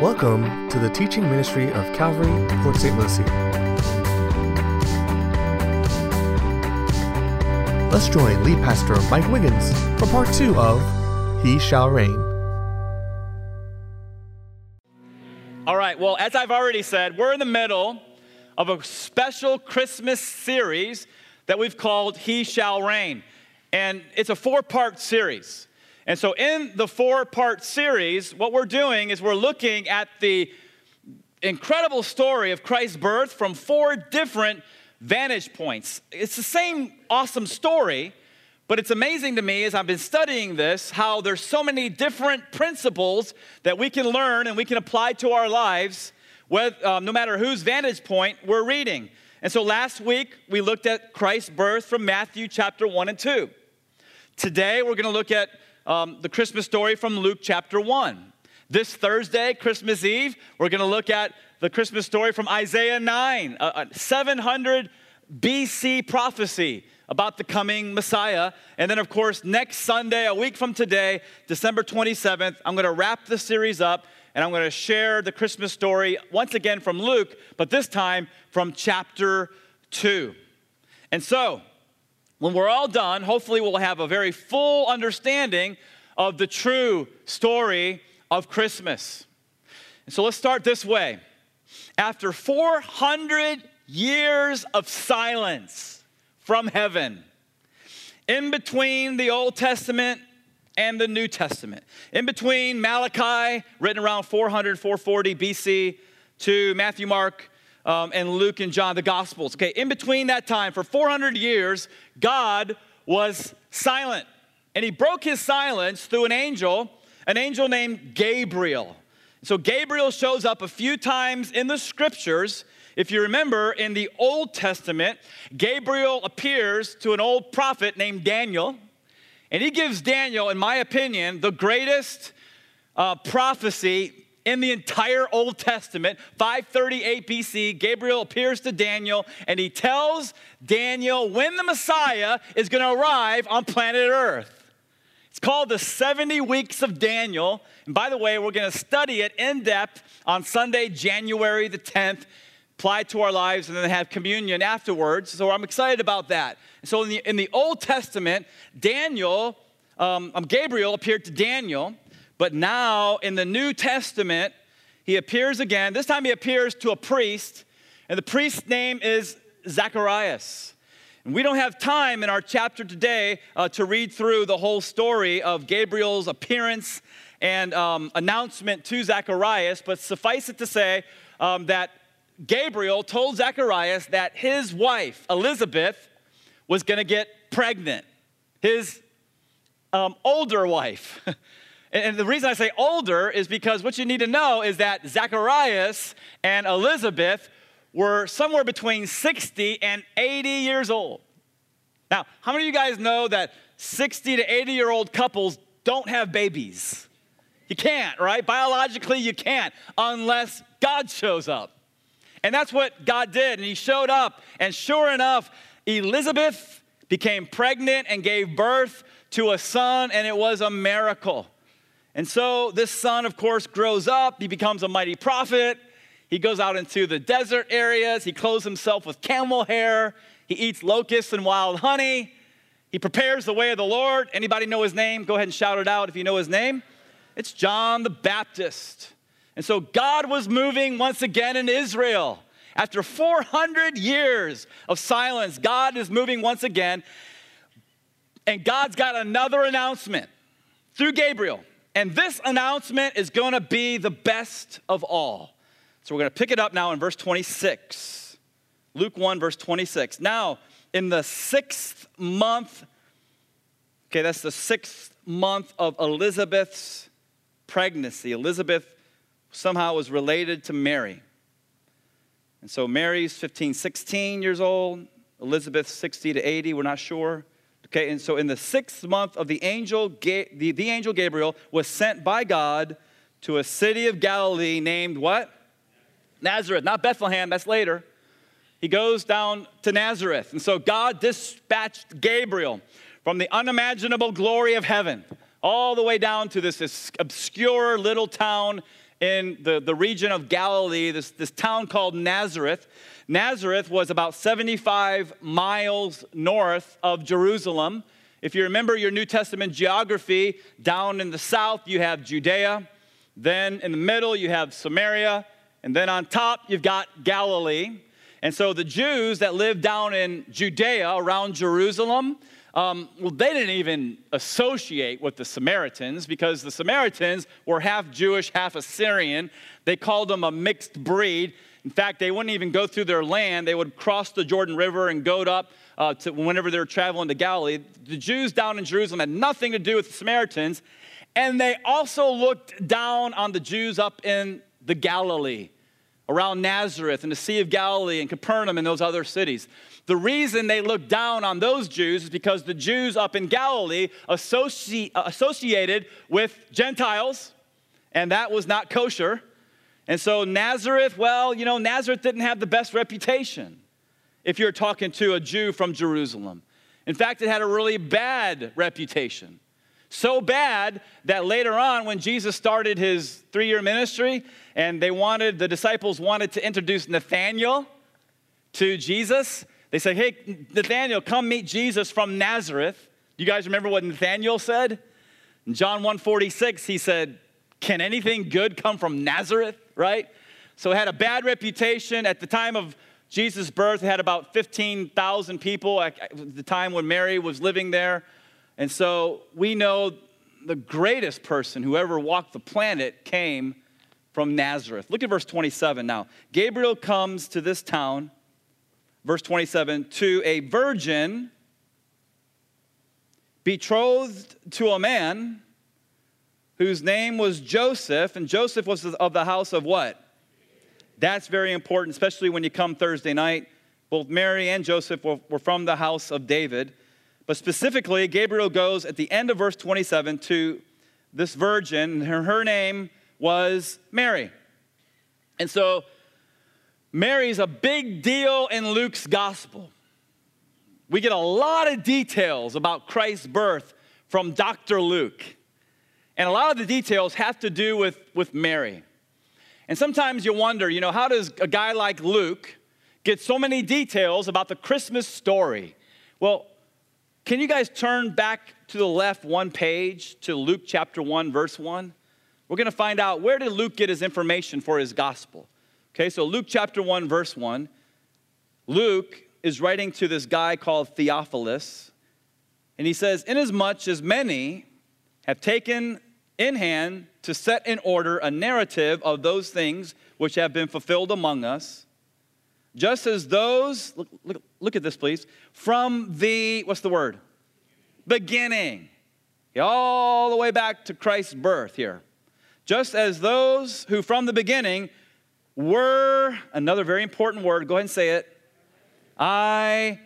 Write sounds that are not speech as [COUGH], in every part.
Welcome to the teaching ministry of Calvary, Port St. Lucie. Let's join lead pastor Mike Wiggins for part two of He Shall Reign. All right, well, as I've already said, we're in the middle of a special Christmas series that we've called He Shall Reign. And it's a four part series. And so, in the four part series, what we're doing is we're looking at the incredible story of Christ's birth from four different vantage points. It's the same awesome story, but it's amazing to me as I've been studying this how there's so many different principles that we can learn and we can apply to our lives, with, um, no matter whose vantage point we're reading. And so last week we looked at Christ's birth from Matthew chapter 1 and 2. Today we're going to look at um, the Christmas story from Luke chapter 1. This Thursday, Christmas Eve, we're going to look at the Christmas story from Isaiah 9, a 700 BC prophecy about the coming Messiah. And then, of course, next Sunday, a week from today, December 27th, I'm going to wrap the series up and I'm going to share the Christmas story once again from Luke, but this time from chapter 2. And so, when we're all done, hopefully we'll have a very full understanding of the true story of Christmas. And so let's start this way. After 400 years of silence from heaven, in between the Old Testament and the New Testament, in between Malachi, written around 400, 440 BC, to Matthew, Mark, um, and Luke and John, the Gospels. Okay, in between that time, for 400 years, God was silent. And he broke his silence through an angel, an angel named Gabriel. So Gabriel shows up a few times in the scriptures. If you remember, in the Old Testament, Gabriel appears to an old prophet named Daniel, and he gives Daniel, in my opinion, the greatest uh, prophecy in the entire Old Testament, 538 BC, Gabriel appears to Daniel and he tells Daniel when the Messiah is going to arrive on planet Earth. It's called the 70 Weeks of Daniel. And by the way, we're going to study it in depth on Sunday, January the 10th, apply to our lives, and then have communion afterwards. So I'm excited about that. So in the, in the Old Testament, Daniel, um, um Gabriel appeared to Daniel but now in the New Testament, he appears again. This time he appears to a priest, and the priest's name is Zacharias. And we don't have time in our chapter today uh, to read through the whole story of Gabriel's appearance and um, announcement to Zacharias, but suffice it to say um, that Gabriel told Zacharias that his wife, Elizabeth, was going to get pregnant. His um, older wife. [LAUGHS] And the reason I say older is because what you need to know is that Zacharias and Elizabeth were somewhere between 60 and 80 years old. Now, how many of you guys know that 60 to 80 year old couples don't have babies? You can't, right? Biologically, you can't unless God shows up. And that's what God did. And He showed up, and sure enough, Elizabeth became pregnant and gave birth to a son, and it was a miracle. And so this son, of course, grows up. He becomes a mighty prophet. He goes out into the desert areas. He clothes himself with camel hair. He eats locusts and wild honey. He prepares the way of the Lord. Anybody know his name? Go ahead and shout it out if you know his name. It's John the Baptist. And so God was moving once again in Israel. After 400 years of silence, God is moving once again. And God's got another announcement through Gabriel. And this announcement is going to be the best of all. So we're going to pick it up now in verse 26. Luke 1, verse 26. Now, in the sixth month, okay, that's the sixth month of Elizabeth's pregnancy. Elizabeth somehow was related to Mary. And so Mary's 15, 16 years old, Elizabeth 60 to 80, we're not sure. Okay, and so in the sixth month of the angel, the, the angel Gabriel was sent by God to a city of Galilee named what? Nazareth, not Bethlehem, that's later. He goes down to Nazareth. And so God dispatched Gabriel from the unimaginable glory of heaven all the way down to this obscure little town in the, the region of Galilee, this, this town called Nazareth. Nazareth was about 75 miles north of Jerusalem. If you remember your New Testament geography, down in the south you have Judea, then in the middle you have Samaria, and then on top you've got Galilee. And so the Jews that lived down in Judea around Jerusalem, um, well, they didn't even associate with the Samaritans because the Samaritans were half Jewish, half Assyrian. They called them a mixed breed. In fact, they wouldn't even go through their land. They would cross the Jordan River and go up uh, to whenever they were traveling to Galilee. The Jews down in Jerusalem had nothing to do with the Samaritans, and they also looked down on the Jews up in the Galilee, around Nazareth and the Sea of Galilee and Capernaum and those other cities. The reason they looked down on those Jews is because the Jews up in Galilee associ- associated with Gentiles, and that was not kosher. And so Nazareth, well, you know, Nazareth didn't have the best reputation if you're talking to a Jew from Jerusalem. In fact, it had a really bad reputation. So bad that later on, when Jesus started his three year ministry and they wanted, the disciples wanted to introduce Nathanael to Jesus, they said, Hey, Nathanael, come meet Jesus from Nazareth. You guys remember what Nathanael said? In John 146, he said, Can anything good come from Nazareth? Right? So it had a bad reputation. At the time of Jesus' birth, it had about 15,000 people at the time when Mary was living there. And so we know the greatest person who ever walked the planet came from Nazareth. Look at verse 27 now. Gabriel comes to this town verse 27 to a virgin betrothed to a man whose name was Joseph, and Joseph was of the house of what? That's very important, especially when you come Thursday night. Both Mary and Joseph were, from the house of David. But specifically, Gabriel goes at the end of verse 27 to this virgin, and her name was Mary. And so Mary's a big deal in Luke's gospel. We get a lot of details about Christ's birth from Dr. Luke. And a lot of the details have to do with, with Mary. And sometimes you wonder, you know, how does a guy like Luke get so many details about the Christmas story? Well, can you guys turn back to the left one page to Luke chapter 1, verse 1? We're going to find out where did Luke get his information for his gospel? Okay, so Luke chapter 1, verse 1. Luke is writing to this guy called Theophilus, and he says, Inasmuch as many have taken in hand to set in order a narrative of those things which have been fulfilled among us, just as those, look, look, look at this please, from the, what's the word? Beginning. All the way back to Christ's birth here. Just as those who from the beginning were, another very important word, go ahead and say it. I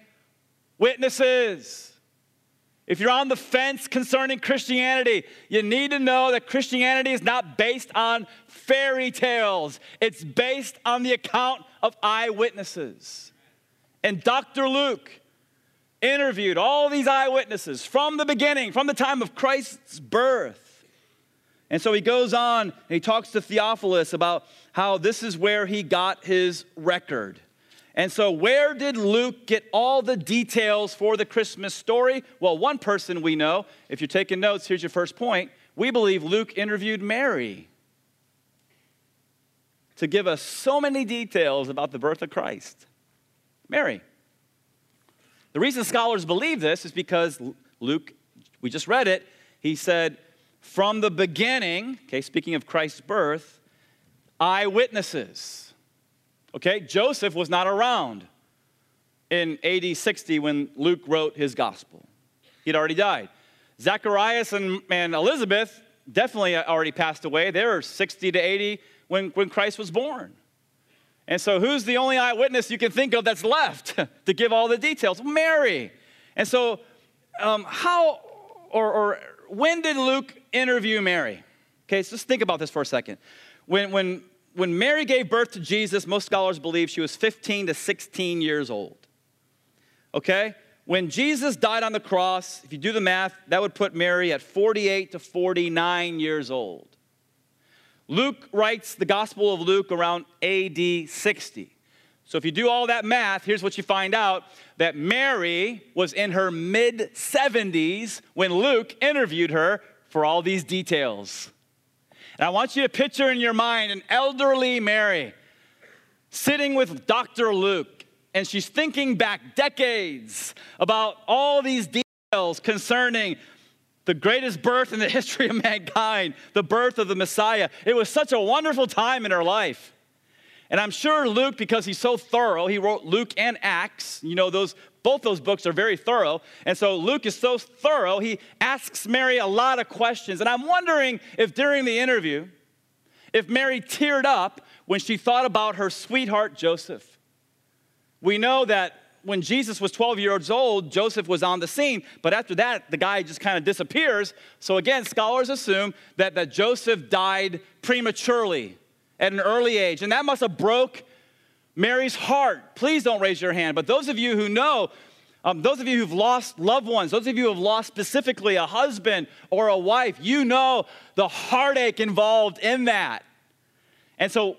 witnesses. If you're on the fence concerning Christianity, you need to know that Christianity is not based on fairy tales, it's based on the account of eyewitnesses. And Dr. Luke interviewed all these eyewitnesses from the beginning, from the time of Christ's birth. And so he goes on and he talks to Theophilus about how this is where he got his record. And so, where did Luke get all the details for the Christmas story? Well, one person we know, if you're taking notes, here's your first point. We believe Luke interviewed Mary to give us so many details about the birth of Christ. Mary. The reason scholars believe this is because Luke, we just read it, he said, from the beginning, okay, speaking of Christ's birth, eyewitnesses. Okay, Joseph was not around in AD 60 when Luke wrote his gospel. He'd already died. Zacharias and, and Elizabeth definitely already passed away. They were 60 to 80 when, when Christ was born. And so, who's the only eyewitness you can think of that's left [LAUGHS] to give all the details? Mary. And so, um, how or, or when did Luke interview Mary? Okay, so just think about this for a second. When, when, when Mary gave birth to Jesus, most scholars believe she was 15 to 16 years old. Okay? When Jesus died on the cross, if you do the math, that would put Mary at 48 to 49 years old. Luke writes the Gospel of Luke around AD 60. So if you do all that math, here's what you find out that Mary was in her mid 70s when Luke interviewed her for all these details. And I want you to picture in your mind an elderly Mary sitting with Dr. Luke, and she's thinking back decades about all these details concerning the greatest birth in the [LAUGHS] history of mankind, the birth of the Messiah. It was such a wonderful time in her life. And I'm sure Luke, because he's so thorough, he wrote Luke and Acts. You know, those both those books are very thorough. And so Luke is so thorough, he asks Mary a lot of questions. And I'm wondering if during the interview, if Mary teared up when she thought about her sweetheart Joseph. We know that when Jesus was 12 years old, Joseph was on the scene, but after that, the guy just kind of disappears. So again, scholars assume that, that Joseph died prematurely at an early age, and that must have broke Mary's heart. Please don't raise your hand, but those of you who know, um, those of you who've lost loved ones, those of you who have lost specifically a husband or a wife, you know the heartache involved in that. And so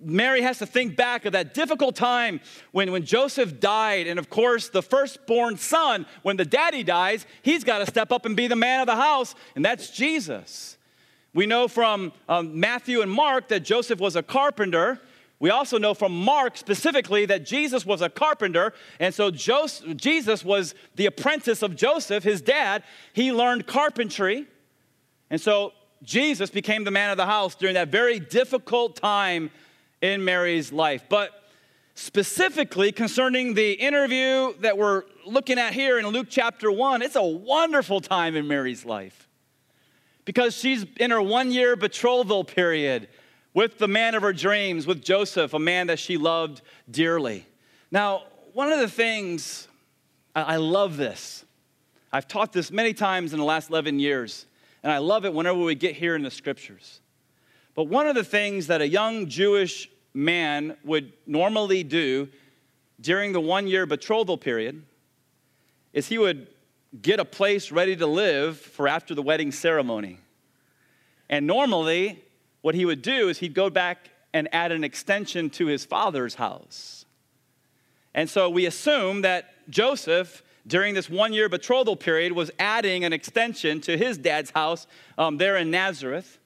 Mary has to think back of that difficult time when, when Joseph died. And of course, the firstborn son, when the daddy dies, he's got to step up and be the man of the house, and that's Jesus. We know from um, Matthew and Mark that Joseph was a carpenter. We also know from Mark specifically that Jesus was a carpenter, and so Joseph, Jesus was the apprentice of Joseph, his dad. He learned carpentry, and so Jesus became the man of the house during that very difficult time in Mary's life. But specifically concerning the interview that we're looking at here in Luke chapter 1, it's a wonderful time in Mary's life because she's in her one year betrothal period with the man of her dreams, with Joseph, a man that she loved dearly. Now, one of the things, I love this. I've taught this many times in the last 11 years, and I love it whenever we get here in the scriptures. But one of the things that a young Jewish man would normally do during the one year betrothal period is he would get a place ready to live for after the wedding ceremony. And normally, what he would do is he'd go back and add an extension to his father's house. And so we assume that Joseph, during this one year betrothal period, was adding an extension to his dad's house um, there in Nazareth.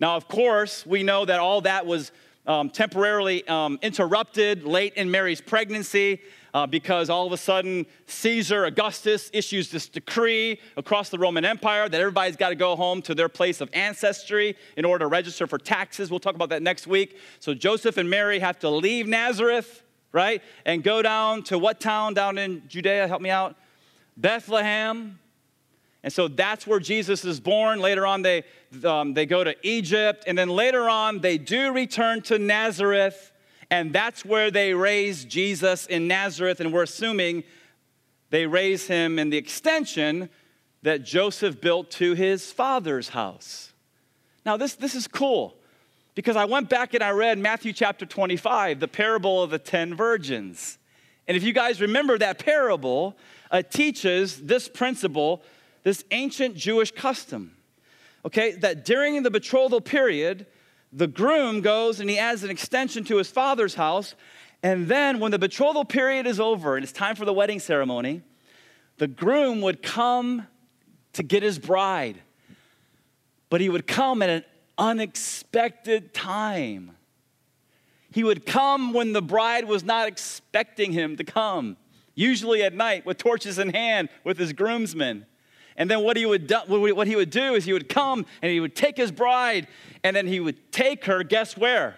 Now, of course, we know that all that was um, temporarily um, interrupted late in Mary's pregnancy uh, because all of a sudden Caesar Augustus issues this decree across the Roman Empire that everybody's got to go home to their place of ancestry in order to register for taxes. We'll talk about that next week. So Joseph and Mary have to leave Nazareth, right, and go down to what town down in Judea? Help me out. Bethlehem. And so that's where Jesus is born. Later on, they, um, they go to Egypt. And then later on, they do return to Nazareth. And that's where they raise Jesus in Nazareth. And we're assuming they raise him in the extension that Joseph built to his father's house. Now, this, this is cool because I went back and I read Matthew chapter 25, the parable of the 10 virgins. And if you guys remember that parable, it teaches this principle this ancient Jewish custom, okay, that during the betrothal period, the groom goes and he adds an extension to his father's house. And then when the betrothal period is over and it's time for the wedding ceremony, the groom would come to get his bride. But he would come at an unexpected time. He would come when the bride was not expecting him to come, usually at night with torches in hand with his groomsmen. And then what he would do, what he would do is he would come and he would take his bride and then he would take her guess where?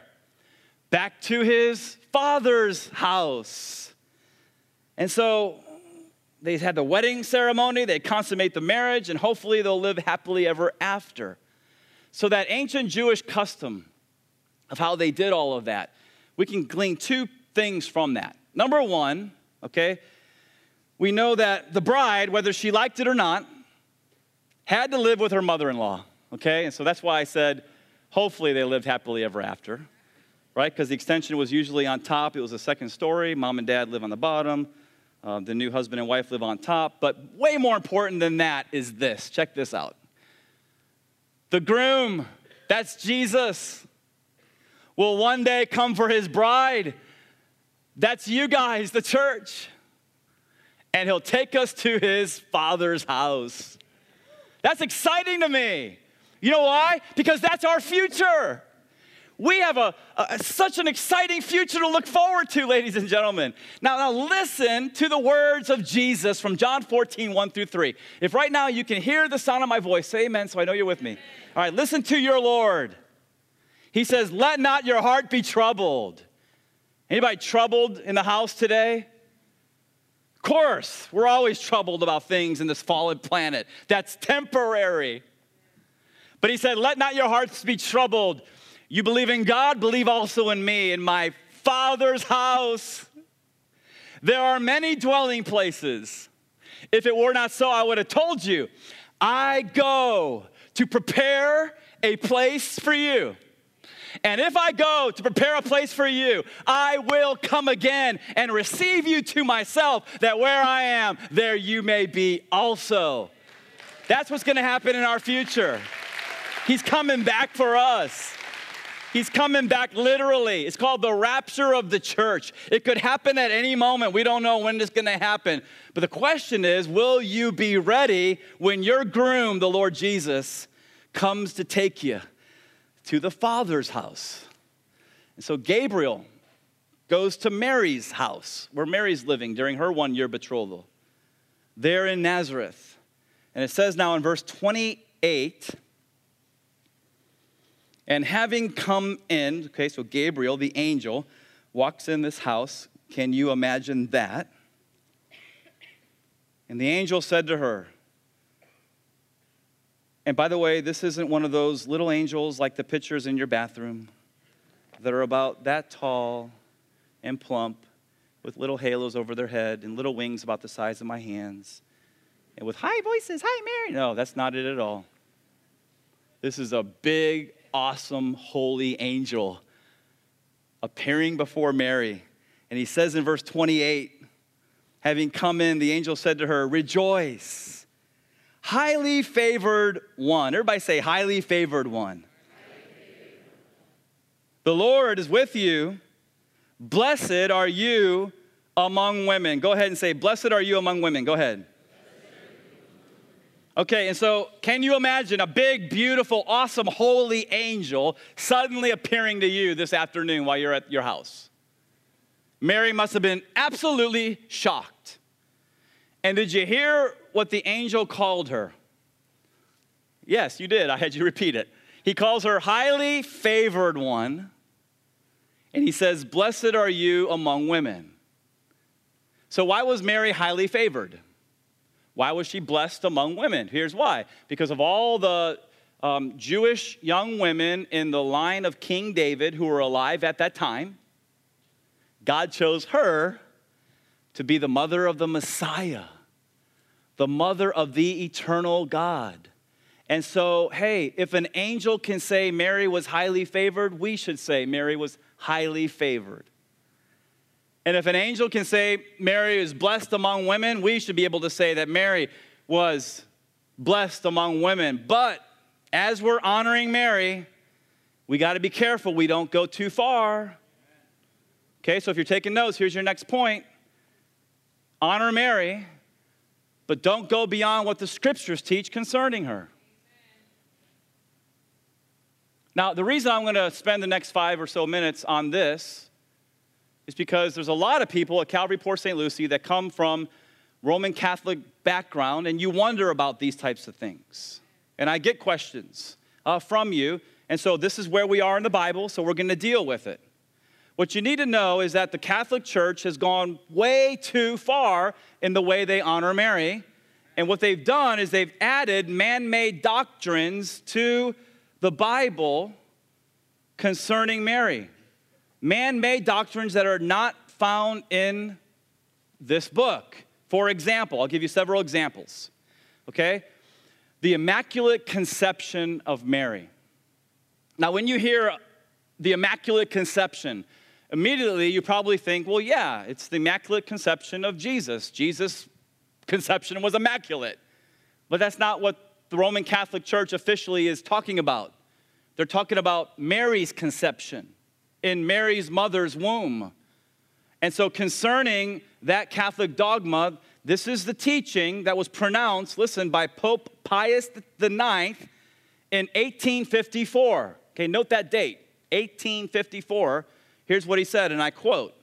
Back to his father's house. And so they had the wedding ceremony, they consummate the marriage and hopefully they'll live happily ever after. So that ancient Jewish custom of how they did all of that, we can glean two things from that. Number 1, okay? We know that the bride, whether she liked it or not, had to live with her mother in law, okay? And so that's why I said, hopefully they lived happily ever after, right? Because the extension was usually on top, it was a second story. Mom and dad live on the bottom, uh, the new husband and wife live on top. But way more important than that is this check this out. The groom That's Jesus. Will one day come for his bride. That's you guys, the church. And he'll take us to his father's house. That's exciting to me. You know why? Because that's our future. We have a, a, such an exciting future to look forward to, ladies and gentlemen. Now, now listen to the words of Jesus from John 14, 1 through 3. If right now you can hear the sound of my voice, say amen so I know you're with me. All right, listen to your Lord. He says, Let not your heart be troubled. Anybody troubled in the house today? Course, we're always troubled about things in this fallen planet. That's temporary. But he said, Let not your hearts be troubled. You believe in God, believe also in me, in my Father's house. There are many dwelling places. If it were not so, I would have told you. I go to prepare a place for you. And if I go to prepare a place for you, I will come again and receive you to myself, that where I am, there you may be also. That's what's gonna happen in our future. He's coming back for us. He's coming back literally. It's called the rapture of the church. It could happen at any moment. We don't know when it's going to happen. But the question is will you be ready when your groom, the Lord Jesus, comes to take you to the Father's house? And so Gabriel goes to Mary's house, where Mary's living during her one year betrothal, there in Nazareth. And it says now in verse 28 and having come in, okay, so Gabriel, the angel, walks in this house. Can you imagine that? And the angel said to her, and by the way, this isn't one of those little angels like the pictures in your bathroom that are about that tall and plump with little halos over their head and little wings about the size of my hands and with high voices, hi, Mary. No, that's not it at all. This is a big, awesome, holy angel appearing before Mary. And he says in verse 28 having come in, the angel said to her, Rejoice, highly favored one. Everybody say, highly favored one. The Lord is with you. Blessed are you among women. Go ahead and say, Blessed are you among women. Go ahead. Okay, and so can you imagine a big, beautiful, awesome, holy angel suddenly appearing to you this afternoon while you're at your house? Mary must have been absolutely shocked. And did you hear what the angel called her? Yes, you did. I had you [LAUGHS] repeat it. He calls her highly favored one, and he says, Blessed are you among women. So, why was Mary highly favored? Why was she blessed among women? Here's why because of all the um, Jewish young women in the line of King David who were alive at that time, God chose her to be the mother of the Messiah, the mother of the eternal God. And so, hey, if an angel can say Mary was highly favored, we should say Mary was highly favored. And if an angel can say Mary is blessed among women, we should be able to say that Mary was blessed among women. But as we're honoring Mary, we got to be careful we don't go too far. Okay, so if you're taking notes, here's your next point honor Mary, but don't go beyond what the scriptures teach concerning her. Now, the reason I'm going to spend the next five or so minutes on this is because there's a lot of people at Calvary Port St. Lucie that come from Roman Catholic background, and you wonder about these types of things. And I get questions uh, from you, and so this is where we are in the Bible, so we're going to deal with it. What you need to know is that the Catholic Church has gone way too far in the way they honor Mary. And what they've done is they've added man made doctrines to the Bible concerning Mary man made doctrines that are not found in this book. For example, I'll give you several examples. Okay? The Immaculate Conception of Mary. Now, when you hear the Immaculate Conception, immediately you probably think, well, yeah, it's the Immaculate Conception of Jesus. Jesus' conception was immaculate. But that's not what the Roman Catholic Church officially is talking about. They're talking about Mary's conception in Mary's mother's womb. And so, concerning that Catholic dogma, this is the teaching that was pronounced, listen, by Pope Pius IX in 1854. Okay, note that date, 1854. Here's what he said, and I quote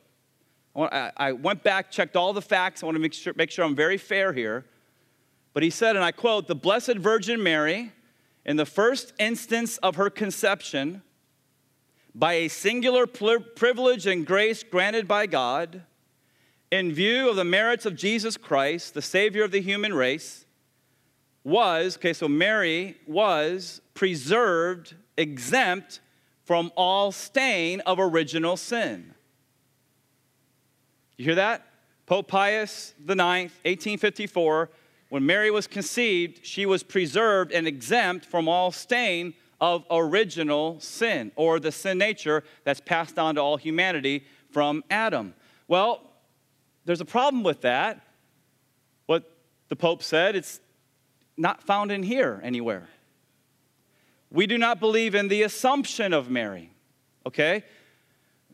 I went back, checked all the facts. I want to make sure, make sure I'm very fair here. But he said, and I quote, the Blessed Virgin Mary, in the first instance of her conception, by a singular privilege and grace granted by God, in view of the merits of Jesus Christ, the Savior of the human race, was, okay, so Mary was preserved, exempt from all stain of original sin. You hear that? Pope Pius IX, 1854, when Mary was conceived, she was preserved and exempt from all stain of original sin or the sin nature that's passed on to all humanity from Adam. Well, there's a problem with that. What the Pope said, it's not found in here anywhere. We do not believe in the assumption of Mary, okay?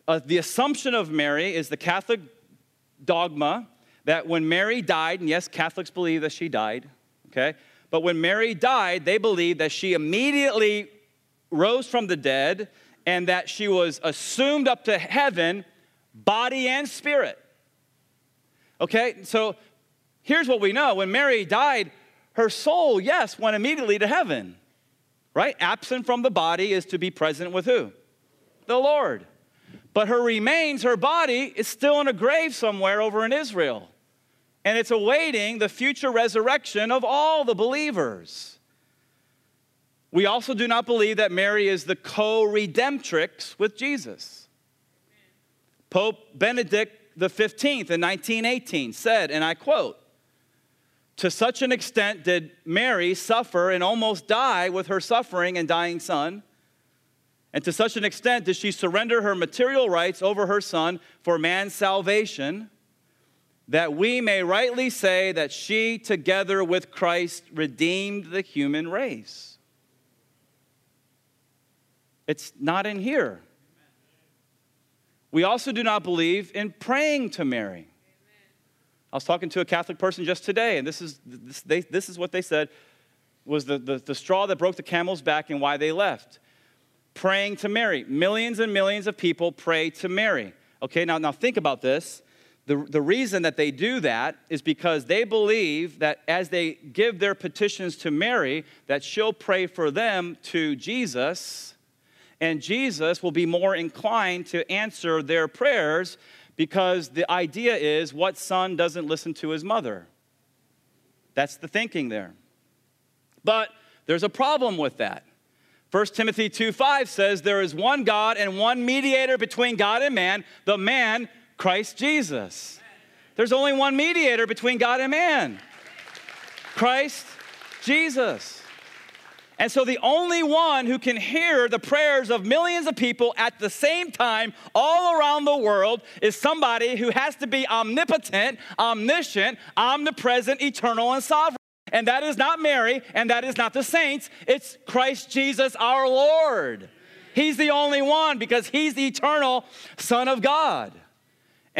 Uh, the assumption of Mary is the Catholic dogma that when Mary died, and yes, Catholics believe that she died, okay? But when Mary died, they believe that she immediately rose from the dead and that she was assumed up to heaven, body and spirit. Okay, so here's what we know when Mary died, her soul, yes, went immediately to heaven, right? Absent from the body is to be present with who? The Lord. But her remains, her body, is still in a grave somewhere over in Israel. And it's awaiting the future resurrection of all the believers. We also do not believe that Mary is the co redemptrix with Jesus. Pope Benedict XV in 1918 said, and I quote, To such an extent did Mary suffer and almost die with her suffering and dying son. And to such an extent did she surrender her material rights over her son for man's salvation, that we may rightly say that she, together with Christ, redeemed the human race. It's not in here. We also do not believe in praying to Mary. I was talking to a Catholic person just today, and this is, this, they, this is what they said was the, the, the straw that broke the camel's back and why they left. Praying to Mary. Millions and millions of people pray to Mary. Okay, now, now think about this. The, the reason that they do that is because they believe that as they give their petitions to Mary, that she'll pray for them to Jesus and Jesus will be more inclined to answer their prayers because the idea is what son doesn't listen to his mother? That's the thinking there. But there's a problem with that. 1 Timothy 2 5 says, There is one God and one mediator between God and man, the man, Christ Jesus. There's only one mediator between God and man Christ Jesus. And so, the only one who can hear the prayers of millions of people at the same time, all around the world, is somebody who has to be omnipotent, omniscient, omnipresent, eternal, and sovereign. And that is not Mary, and that is not the saints. It's Christ Jesus our Lord. He's the only one because he's the eternal Son of God.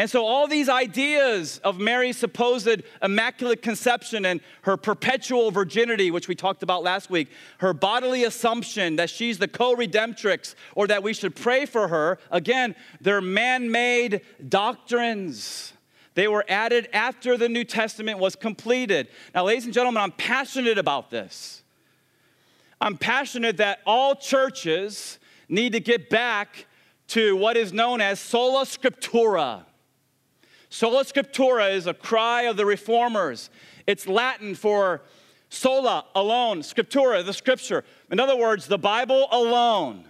And so, all these ideas of Mary's supposed immaculate conception and her perpetual virginity, which we talked about last week, her bodily assumption that she's the co redemptrix or that we should pray for her, again, they're man made doctrines. They were added after the New Testament was completed. Now, ladies and gentlemen, I'm passionate about this. I'm passionate that all churches need to get back to what is known as sola scriptura Sola Scriptura is a cry of the reformers. It's Latin for sola, alone, Scriptura, the scripture. In other words, the Bible alone.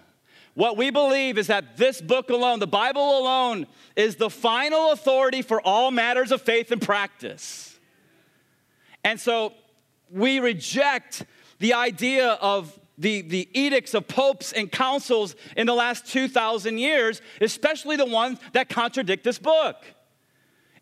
What we believe is that this book alone, the Bible alone, is the final authority for all matters of faith and practice. And so we reject the idea of the, the edicts of popes and councils in the last 2,000 years, especially the ones that contradict this book.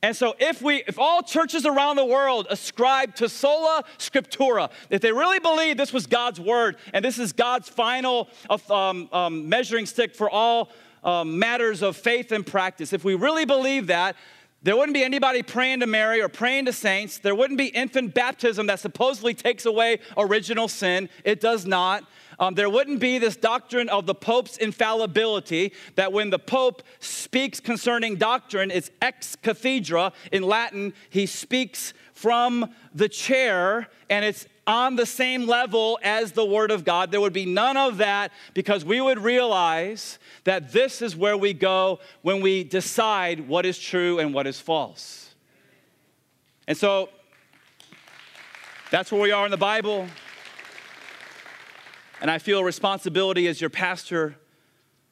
And so if we if all churches around the world ascribe to sola scriptura, if they really believe this was God's word and this is God's final um, um, measuring stick for all um, matters of faith and practice, if we really believe that, there wouldn't be anybody praying to Mary or praying to saints. There wouldn't be infant baptism that supposedly takes away original sin. It does not. Um, there wouldn't be this doctrine of the Pope's infallibility, that when the Pope speaks concerning doctrine, it's ex cathedra. In Latin, he speaks from the chair, and it's on the same level as the Word of God. There would be none of that because we would realize that this is where we go when we decide what is true and what is false. And so that's where we are in the Bible. And I feel responsibility as your pastor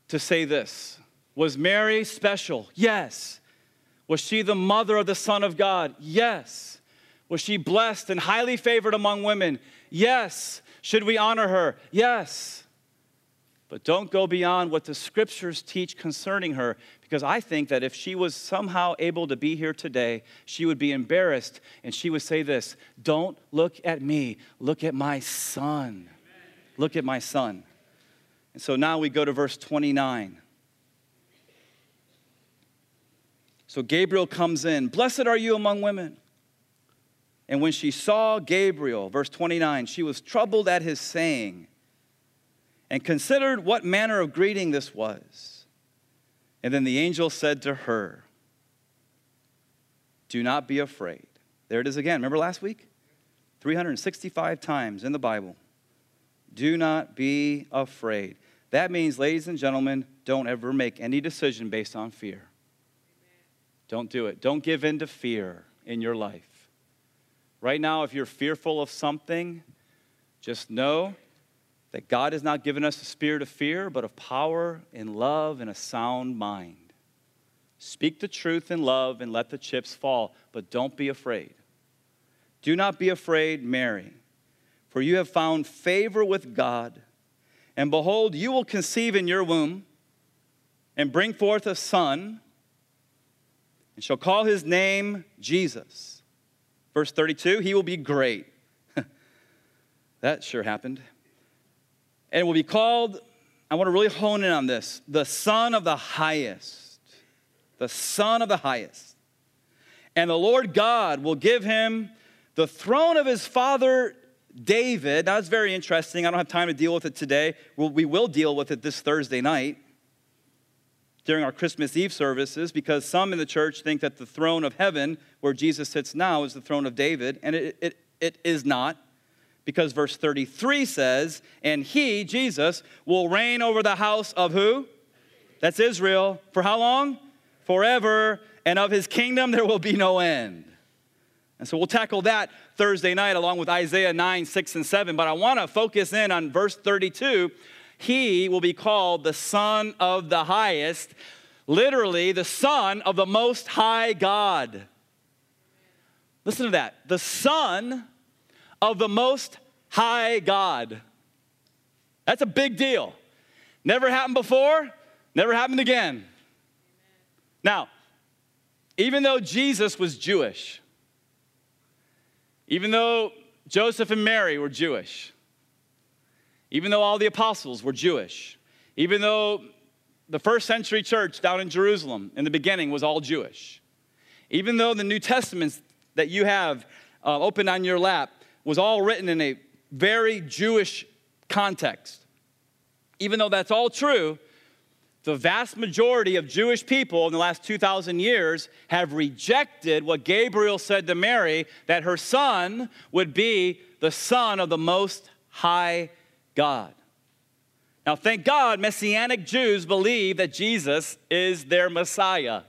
to say this Was Mary special? Yes. Was she the mother of the Son of God? Yes. Was she blessed and highly favored among women? Yes. Should we honor her? Yes. But don't go beyond what the scriptures teach concerning her, because I think that if she was somehow able to be here today, she would be embarrassed and she would say this Don't look at me, look at my son. Look at my son. And so now we go to verse 29. So Gabriel comes in. Blessed are you among women. And when she saw Gabriel, verse 29, she was troubled at his saying and considered what manner of greeting this was. And then the angel said to her, Do not be afraid. There it is again. Remember last week? 365 times in the Bible. Do not be afraid. That means, ladies and gentlemen, don't ever make any decision based on fear. Don't do it. Don't give in to fear in your life. Right now, if you're fearful of something, just know that God has not given us a spirit of fear, but of power and love and a sound mind. Speak the truth in love and let the chips fall, but don't be afraid. Do not be afraid, Mary, for you have found favor with God. And behold, you will conceive in your womb and bring forth a son, and shall call his name Jesus. Verse 32 He will be great. [LAUGHS] that sure happened. And will be called, I want to really hone in on this, the Son of the Highest. The Son of the Highest. And the Lord God will give him the throne of his father David. That's very interesting. I don't have time to deal with it today. We'll, we will deal with it this Thursday night during our Christmas Eve services because some in the church think that the throne of heaven, where Jesus sits now, is the throne of David, and it, it, it is not. Because verse 33 says, And he, Jesus, will reign over the house of who? That's Israel. For how long? Forever. And of his kingdom there will be no end. And so we'll tackle that Thursday night along with Isaiah 9, 6, and 7. But I want to focus in on verse 32 he will be called the Son of the Highest, literally, the Son of the Most High God. Listen to that. The Son of the Most High God. That's a big deal. Never happened before, never happened again. Now, even though Jesus was Jewish, even though Joseph and Mary were Jewish, even though all the apostles were Jewish, even though the first century church down in Jerusalem in the beginning was all Jewish, even though the New Testaments that you have uh, open on your lap was all written in a very Jewish context, even though that's all true, the vast majority of Jewish people in the last 2,000 years have rejected what Gabriel said to Mary that her son would be the son of the Most High God. Now, thank God, Messianic Jews believe that Jesus is their Messiah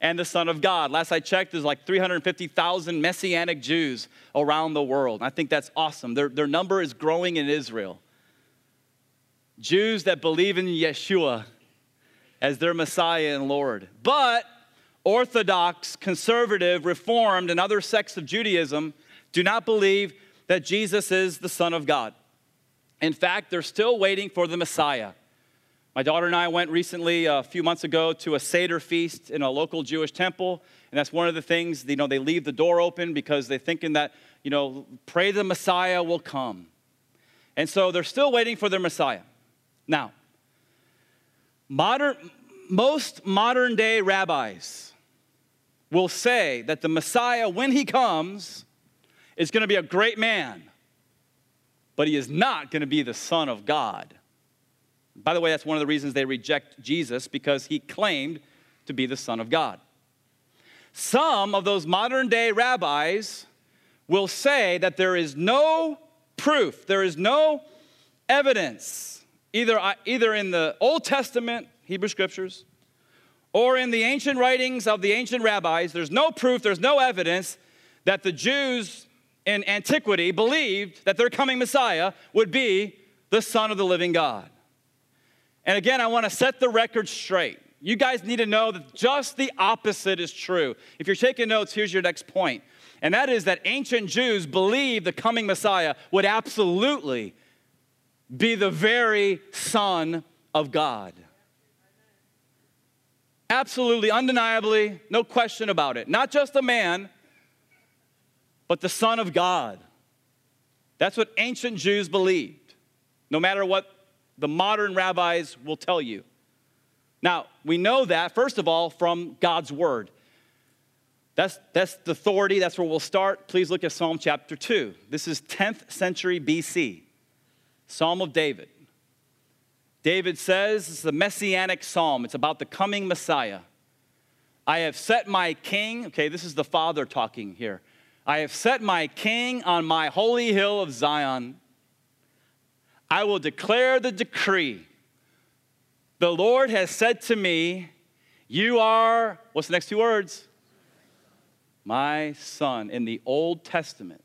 and the Son of God. Last I checked, there's like 350,000 Messianic Jews around the world. I think that's awesome. Their, their number is growing in Israel. Jews that believe in Yeshua as their Messiah and Lord. But Orthodox, conservative, Reformed, and other sects of Judaism do not believe that Jesus is the Son of God. In fact, they're still waiting for the Messiah. My daughter and I went recently, uh, a few months ago, to a Seder feast in a local Jewish temple. And that's one of the things, you know, they leave the door open because they're thinking that, you know, pray the Messiah will come. And so they're still waiting for their Messiah. Now, modern, most modern day rabbis will say that the Messiah, when he comes, is going to be a great man, but he is not going to be the Son of God. By the way, that's one of the reasons they reject Jesus because he claimed to be the Son of God. Some of those modern day rabbis will say that there is no proof, there is no evidence, either, either in the Old Testament, Hebrew scriptures, or in the ancient writings of the ancient rabbis, there's no proof, there's no evidence that the Jews in antiquity believed that their coming Messiah would be the Son of the living God. And again, I want to set the record straight. You guys need to know that just the opposite is true. If you're taking notes, here's your next point. And that is that ancient Jews believed the coming Messiah would absolutely be the very Son of God. Absolutely, undeniably, no question about it. Not just a man, but the Son of God. That's what ancient Jews believed, no matter what the modern rabbis will tell you. Now, we know that, first of all, from God's Word. That's, that's the authority, that's where we'll start. Please look at Psalm chapter 2. This is 10th century BC, Psalm of David. David says it's the messianic psalm, it's about the coming Messiah. I have set my king, okay, this is the Father talking here. I have set my king on my holy hill of Zion. I will declare the decree. The Lord has said to me, You are, what's the next two words? My son in the Old Testament.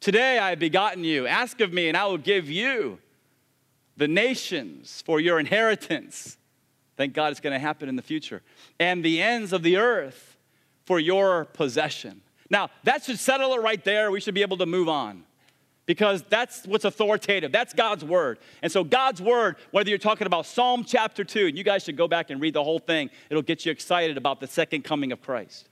Today I have begotten you. Ask of me, and I will give you the nations for your inheritance. Thank God it's going to happen in the future. And the ends of the earth for your possession. Now, that should settle it right there. We should be able to move on because that's what's authoritative. That's God's word. And so, God's word, whether you're talking about Psalm chapter 2, and you guys should go back and read the whole thing, it'll get you excited about the second coming of Christ.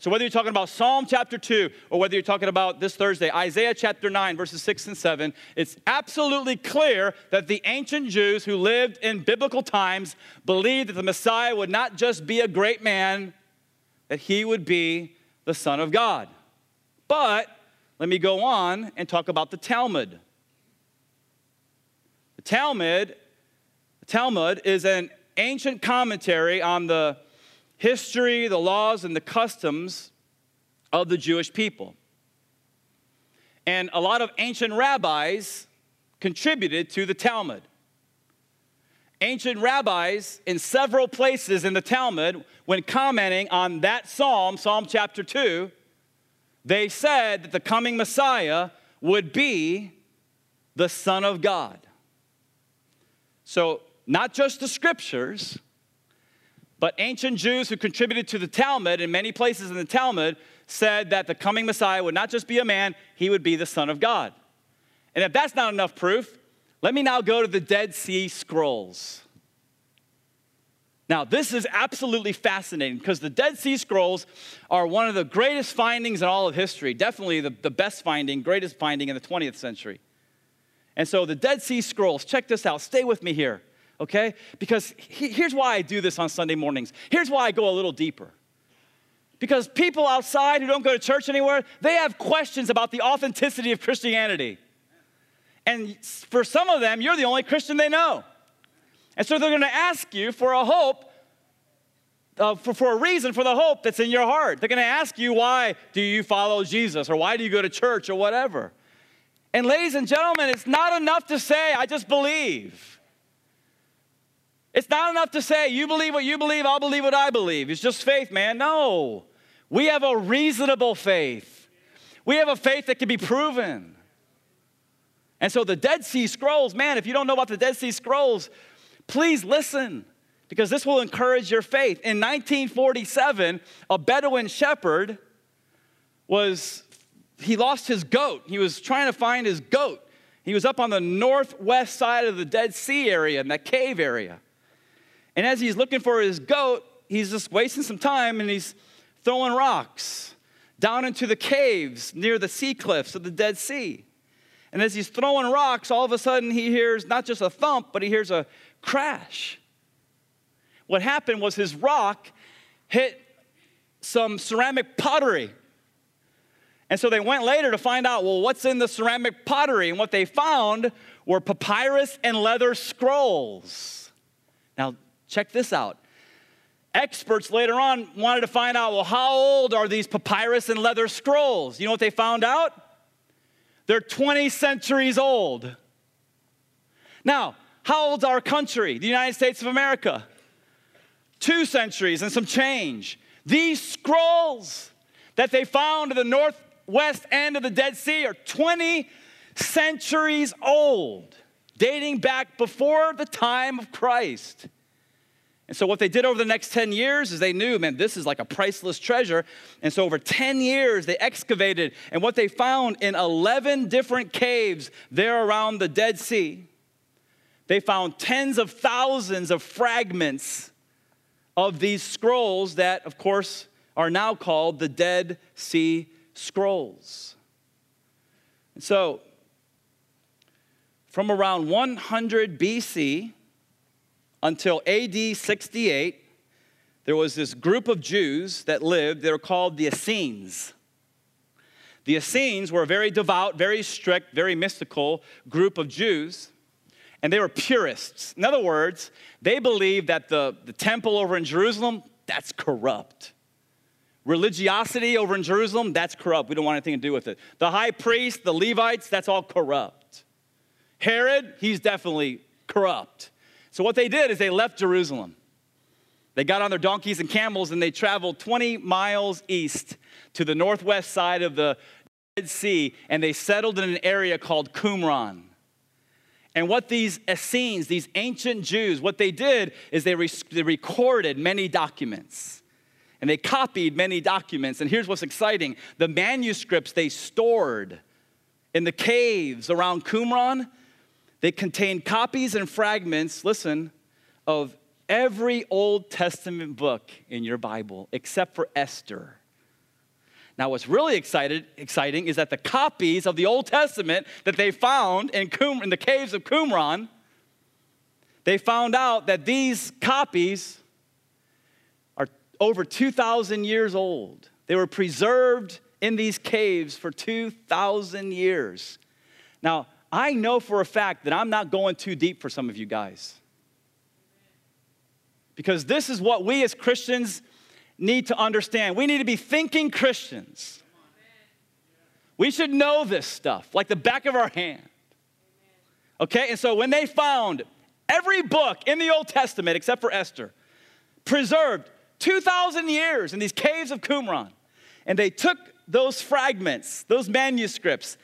So, whether you're talking about Psalm chapter 2 or whether you're talking about this Thursday, Isaiah chapter 9, verses 6 and 7, it's absolutely clear that the ancient Jews who lived in biblical times believed that the Messiah would not just be a great man, that he would be the Son of God. But let me go on and talk about the Talmud. The Talmud, the Talmud is an ancient commentary on the history, the laws, and the customs of the Jewish people. And a lot of ancient rabbis contributed to the Talmud. Ancient rabbis in several places in the Talmud, when commenting on that psalm, Psalm chapter 2, they said that the coming Messiah would be the Son of God. So, not just the scriptures, but ancient Jews who contributed to the Talmud in many places in the Talmud said that the coming Messiah would not just be a man, he would be the Son of God. And if that's not enough proof, let me now go to the Dead Sea Scrolls. Now, this is absolutely fascinating because the Dead Sea Scrolls are one of the greatest findings in all of history, definitely the, the best finding, greatest finding in the 20th century. And so, the Dead Sea Scrolls, check this out, stay with me here, okay? Because he, here's why I do this on Sunday mornings. Here's why I go a little deeper. Because people outside who don't go to church anywhere, they have questions about the authenticity of Christianity. And for some of them, you're the only Christian they know. And so they're to ask you for a hope, uh, for, for a reason for the hope that's in your heart. They're going to ask you, why do you follow Jesus? Or why do you go to church? Or whatever. And ladies and gentlemen, it's not enough to say, I just believe. It's not enough to say, you believe what you believe, I'll believe what I believe. It's just faith, man. No. We have a reasonable faith. We have a faith that can be proven. And so the Dead Sea Scrolls, man, if you don't know about the Dead Sea Scrolls, Please listen because this will encourage your faith. In 1947, a Bedouin shepherd was, he lost his goat. He was trying to find his goat. He was up on the northwest side of the Dead Sea area, in that cave area. And as he's looking for his goat, he's just wasting some time and he's throwing rocks down into the caves near the sea cliffs of the Dead Sea. And as he's throwing rocks, all of a sudden he hears not just a thump, but he hears a crash. What happened was his rock hit some ceramic pottery. And so they went later to find out, well, what's in the ceramic pottery? And what they found were papyrus and leather scrolls. Now, check this out. Experts later on wanted to find out, well, how old are these papyrus and leather scrolls? You know what they found out? They're 20 centuries old. Now, how old's our country, the United States of America? Two centuries and some change. These scrolls that they found in the northwest end of the Dead Sea are 20 centuries old, dating back before the time of Christ. And so, what they did over the next 10 years is they knew, man, this is like a priceless treasure. And so, over 10 years, they excavated, and what they found in 11 different caves there around the Dead Sea, they found tens of thousands of fragments of these scrolls that, of course, are now called the Dead Sea Scrolls. And so, from around 100 BC, until AD 68, there was this group of Jews that lived, they were called the Essenes. The Essenes were a very devout, very strict, very mystical group of Jews, and they were purists. In other words, they believed that the, the temple over in Jerusalem, that's corrupt. Religiosity over in Jerusalem, that's corrupt. We don't want anything to do with it. The high priest, the Levites, that's all corrupt. Herod, he's definitely corrupt. So, what they did is they left Jerusalem. They got on their donkeys and camels and they traveled 20 miles east to the northwest side of the Dead Sea and they settled in an area called Qumran. And what these Essenes, these ancient Jews, what they did is they, re- they recorded many documents and they copied many documents. And here's what's exciting the manuscripts they stored in the caves around Qumran they contain copies and fragments, listen, of every Old Testament book in your Bible except for Esther. Now, what's really excited, exciting is that the copies of the Old Testament that they found in, Qum, in the caves of Qumran, they found out that these copies are over 2,000 years old. They were preserved in these caves for 2,000 years. Now, I know for a fact that I'm not going too deep for some of you guys. Because this is what we as Christians need to understand. We need to be thinking Christians. We should know this stuff like the back of our hand. Okay, and so when they found every book in the Old Testament except for Esther, preserved 2,000 years in these caves of Qumran, and they took those fragments, those manuscripts,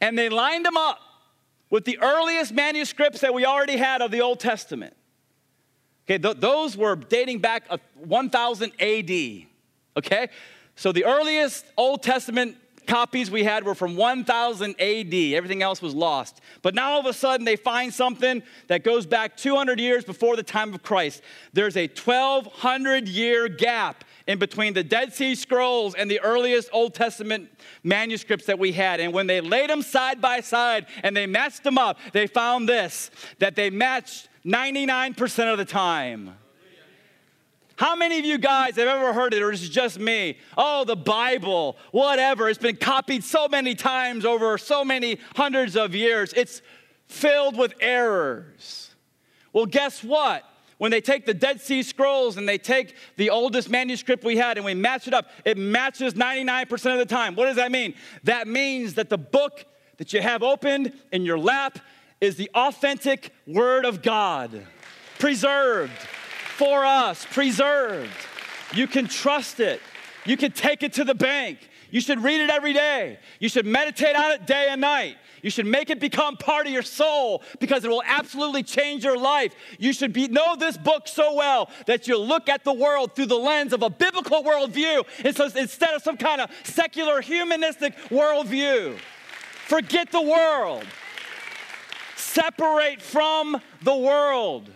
and they lined them up with the earliest manuscripts that we already had of the Old Testament. Okay, th- those were dating back 1000 AD. Okay, so the earliest Old Testament copies we had were from 1000 AD. Everything else was lost. But now all of a sudden they find something that goes back 200 years before the time of Christ. There's a 1200 year gap in between the Dead Sea Scrolls and the earliest Old Testament manuscripts that we had. And when they laid them side by side and they matched them up, they found this that they matched 99% of the time. How many of you guys have ever heard it, or is it just me? Oh, the Bible, whatever. It's been copied so many times over so many hundreds of years. It's filled with errors. Well, guess what? When they take the Dead Sea Scrolls and they take the oldest manuscript we had and we match it up, it matches 99% of the time. What does that mean? That means that the book that you have opened in your lap is the authentic Word of God, preserved for us, preserved. You can trust it, you can take it to the bank. You should read it every day. You should meditate on it day and night. You should make it become part of your soul because it will absolutely change your life. You should be, know this book so well that you look at the world through the lens of a biblical worldview instead of some kind of secular humanistic worldview. Forget the world. separate from the world.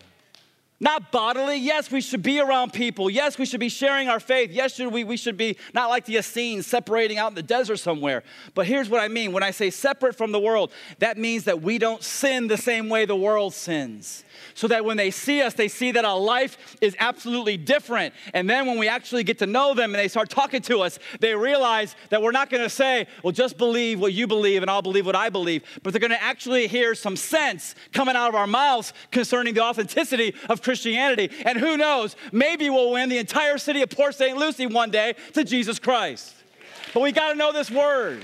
Not bodily. Yes, we should be around people. Yes, we should be sharing our faith. Yes, should we, we should be not like the Essenes separating out in the desert somewhere. But here's what I mean when I say separate from the world, that means that we don't sin the same way the world sins so that when they see us, they see that our life is absolutely different. And then when we actually get to know them and they start talking to us, they realize that we're not to say, well, just believe what you believe and I'll believe what I believe, but they're to actually hear some sense coming out of our mouths concerning the authenticity of Christianity. And who knows, maybe we'll win the entire city of Port St. Lucie one day to Jesus Christ. But we got to know this word.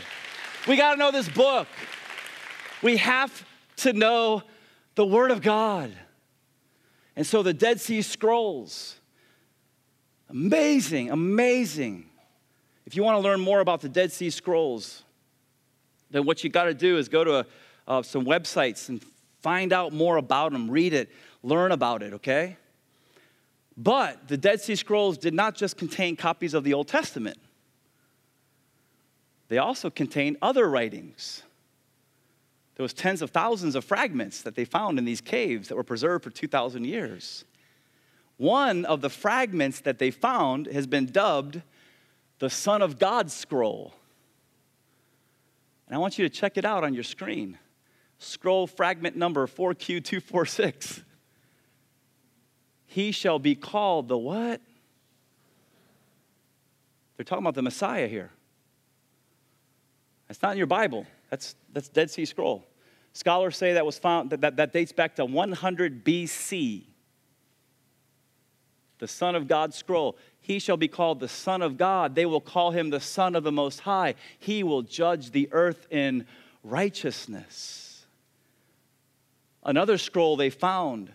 We got to know this book. We have to know the Word of God. And so the Dead Sea Scrolls, amazing, amazing. If you want to learn more about the Dead Sea Scrolls, then what you got to do is go to a, uh, some websites and find out more about them, read it, learn about it, okay? But the Dead Sea Scrolls did not just contain copies of the Old Testament, they also contained other writings. There was tens of thousands of fragments that they found in these caves that were preserved for 2,000 years. One of the fragments that they found has been dubbed the Son of God scroll. And I want you to check it out on your screen. Scroll fragment number 4Q246. He shall be called the what? They're talking about the Messiah here. That's not in your Bible. That's, that's Dead Sea Scroll. Scholars say that was found that, that, that dates back to 100 BC. The Son of God scroll. He shall be called the Son of God. They will call him the Son of the Most High. He will judge the earth in righteousness. Another scroll they found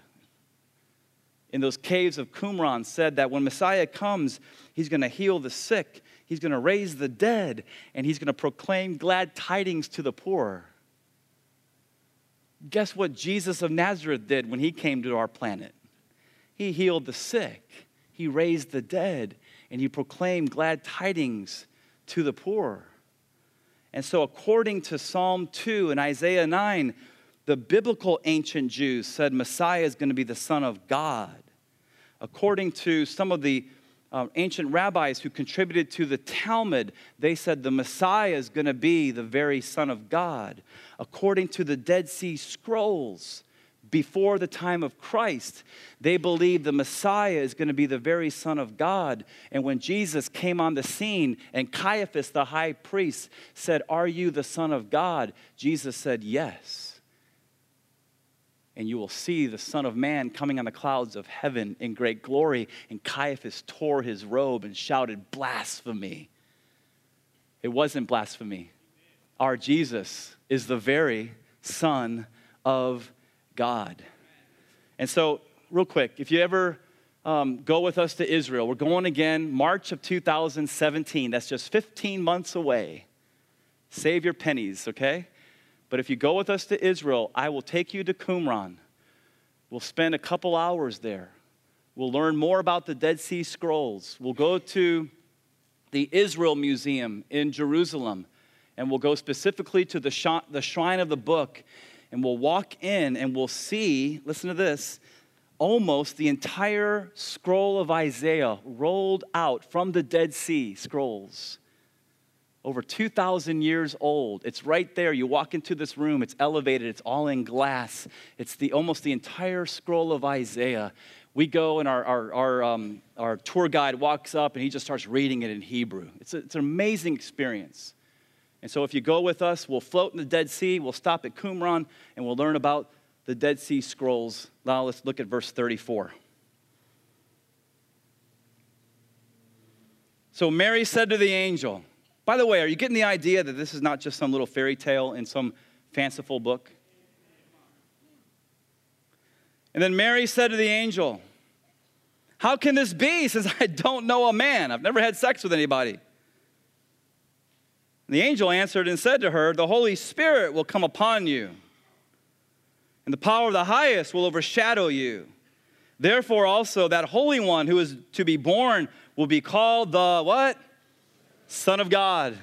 in those caves of Qumran said that when Messiah comes, he's going to heal the sick, He's going to raise the dead, and he's going to proclaim glad tidings to the poor. Guess what Jesus of Nazareth did when he came to our planet? He healed the sick, he raised the dead, and he proclaimed glad tidings to the poor. And so, according to Psalm 2 and Isaiah 9, the biblical ancient Jews said Messiah is going to be the Son of God. According to some of the um, ancient rabbis who contributed to the Talmud, they said the Messiah is going to be the very Son of God. According to the Dead Sea Scrolls, before the time of Christ, they believed the Messiah is going to be the very Son of God. And when Jesus came on the scene and Caiaphas, the high priest, said, Are you the Son of God? Jesus said, Yes and you will see the Son of Man coming on the clouds of heaven in great glory. And Caiaphas tore his robe and shouted, Blasphemy. It wasn't blasphemy. Our Jesus is the very Son of God. And so, real quick, if you ever um, go with us to Israel, we're going again March of 2017. That's just 15 months away. Save your pennies, okay? But if you go with us to Israel, I will take you to Qumran. We'll spend a couple hours there. We'll learn more about the Dead Sea Scrolls. We'll go to the Israel Museum in Jerusalem, and we'll go specifically to the, shrine of the book, and we'll walk in and we'll see, listen to this, almost the entire scroll of Isaiah rolled out from the Dead Sea Scrolls over 2,000 years old. It's right there. You walk into this room, it's elevated, it's all in glass. It's the, almost the entire scroll of Isaiah. We go and our, our, our, um, our tour guide walks up and he just starts reading it in Hebrew. It's, a, it's an amazing experience. And so if you go with us, we'll float in the Dead Sea, we'll stop at Qumran, and we'll learn about the Dead Sea Scrolls. Now let's look at verse 34. So Mary said to the angel, by the way, are you getting the idea that this is not just some little fairy tale in some fanciful book? And then Mary said to the angel, How can this be since I don't know a man? I've never had sex with anybody. And the angel answered and said to her, The Holy Spirit will come upon you, and the power of the highest will overshadow you. Therefore, also, that Holy One who is to be born will be called the what? Son of God.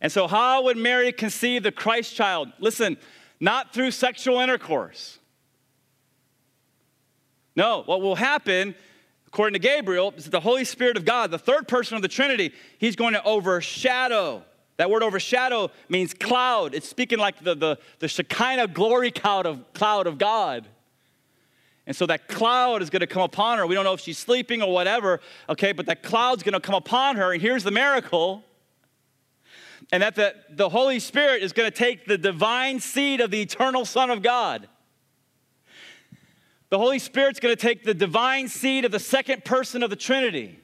And so, how would Mary conceive the Christ child? Listen, not through sexual intercourse. No, what will happen, according to Gabriel, is that the Holy Spirit of God, the third person of the Trinity, he's going to overshadow. That word overshadow means cloud. It's speaking like the, the, the Shekinah glory cloud of, cloud of God. And so that cloud is going to come upon her. We don't know if she's sleeping or whatever, okay, but that cloud's going to come upon her. And here's the miracle and that the, the Holy Spirit is going to take the divine seed of the eternal Son of God. The Holy Spirit's going to take the divine seed of the second person of the Trinity.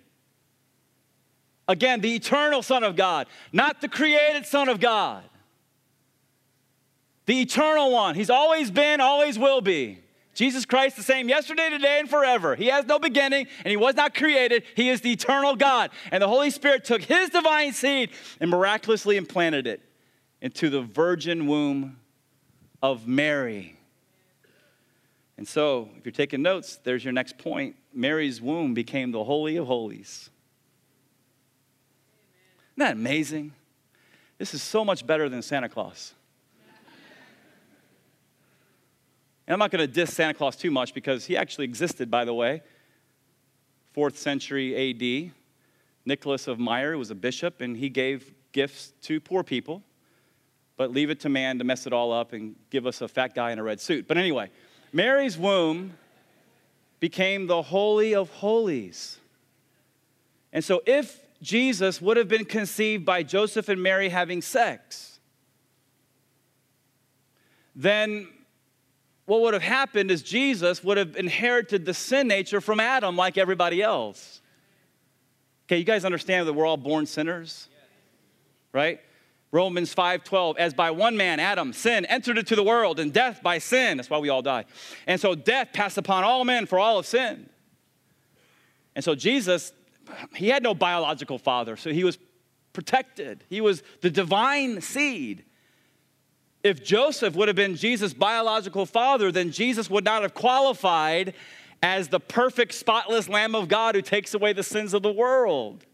Again, the eternal Son of God, not the created Son of God. The eternal one. He's always been, always will be. Jesus Christ, the same yesterday, today, and forever. He has no beginning and he was not created. He is the eternal God. And the Holy Spirit took his divine seed and miraculously implanted it into the virgin womb of Mary. And so, if you're taking notes, there's your next point. Mary's womb became the Holy of Holies. Isn't that amazing? This is so much better than Santa Claus. And I'm not going to diss Santa Claus too much because he actually existed, by the way. Fourth century AD. Nicholas of Myra was a bishop, and he gave gifts to poor people, but leave it to man to mess it all up and give us a fat guy in a red suit. But anyway, Mary's womb became the Holy of Holies. And so, if Jesus would have been conceived by Joseph and Mary having sex, then what would have happened is Jesus would have inherited the sin nature from Adam like everybody else. Okay, you guys understand that we're all born sinners? Right? Romans 5:12 as by one man Adam sin entered into the world and death by sin that's why we all die. And so death passed upon all men for all of sin. And so Jesus he had no biological father so he was protected. He was the divine seed. If Joseph would have been Jesus' biological father, then Jesus would not have qualified as the perfect, spotless Lamb of God who takes away the sins of the world.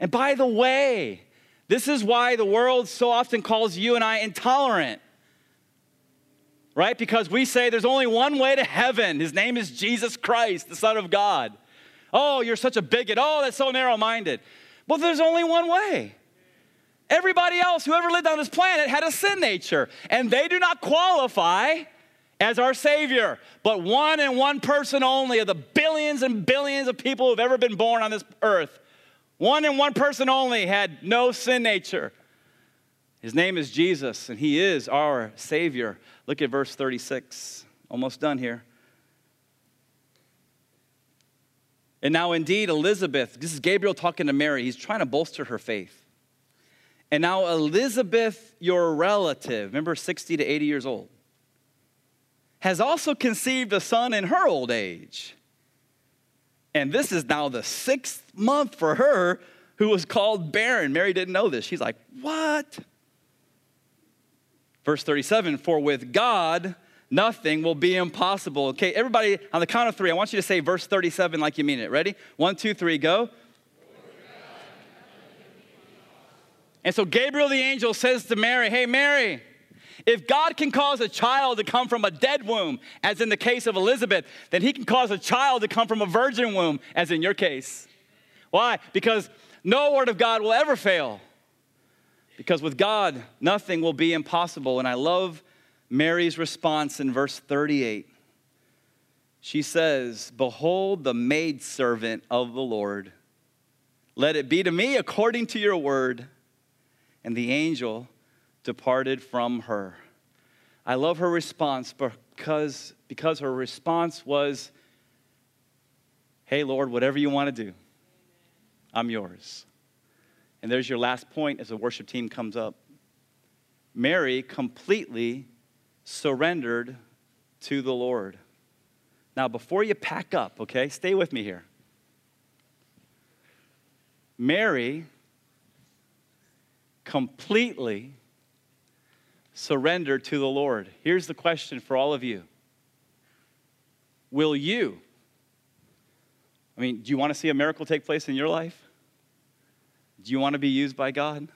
And by the way, this is why the world so often calls you and I intolerant. Right? Because we say there's only one way to heaven. His name is Jesus Christ, the Son of God. Oh, you're such a bigot. Oh, that's so narrow minded. Well, there's only one way. Everybody else who ever lived on this planet had a sin nature, and they do not qualify as our Savior. But one and one person only of the billions and billions of people who've ever been born on this earth, one and one person only had no sin nature. His name is Jesus, and He is our Savior. Look at verse 36. Almost done here. And now, indeed, Elizabeth, this is Gabriel talking to Mary. He's trying to bolster her faith. And now Elizabeth, your relative, remember 60 to 80 years old, has also conceived a son in her old age. And this is now the sixth month for her who was called barren. Mary didn't know this. She's like, What? Verse 37 For with God, nothing will be impossible. Okay, everybody, on the count of three, I want you to say verse 37 like you mean it. Ready? One, two, three, go. And so Gabriel the angel says to Mary, Hey, Mary, if God can cause a child to come from a dead womb, as in the case of Elizabeth, then he can cause a child to come from a virgin womb, as in your case. Why? Because no word of God will ever fail. Because with God, nothing will be impossible. And I love Mary's response in verse 38. She says, Behold the maidservant of the Lord. Let it be to me according to your word and the angel departed from her. I love her response because, because her response was, Hey, Lord, whatever you want to do, I'm yours. And there's your last point as the worship team comes up. Mary completely surrendered to the Lord. Now, before you pack up, okay, stay with me here. Mary completely surrender to the Lord. Here's the question for all of you Will you? I mean, do you want to see a miracle take place in your life? Do you want to be used by God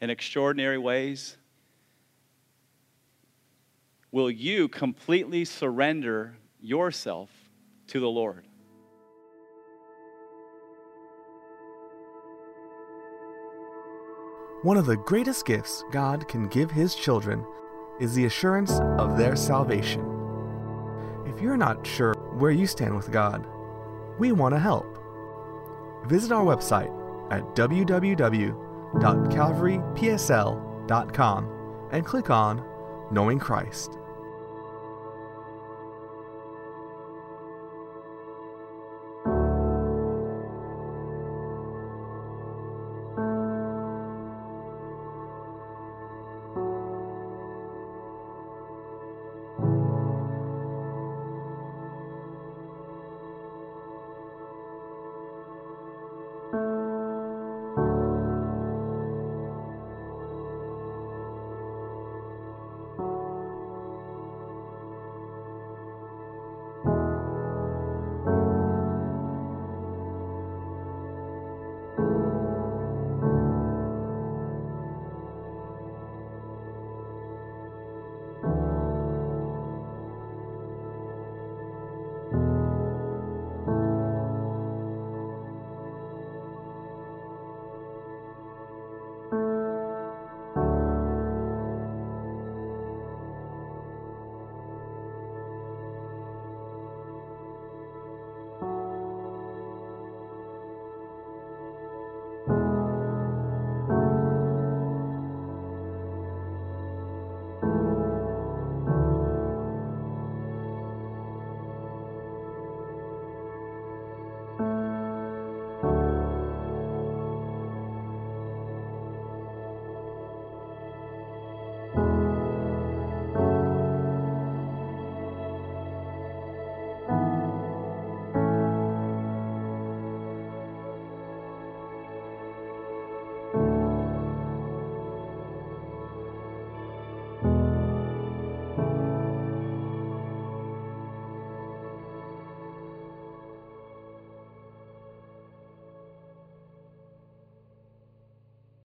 in extraordinary ways? will you completely surrender yourself to the Lord? One of the greatest gifts God can give His children is the assurance of their salvation. If you're not sure where you stand with God, we want to help. Visit our website at www.calvarypsl.com and click on Knowing Christ.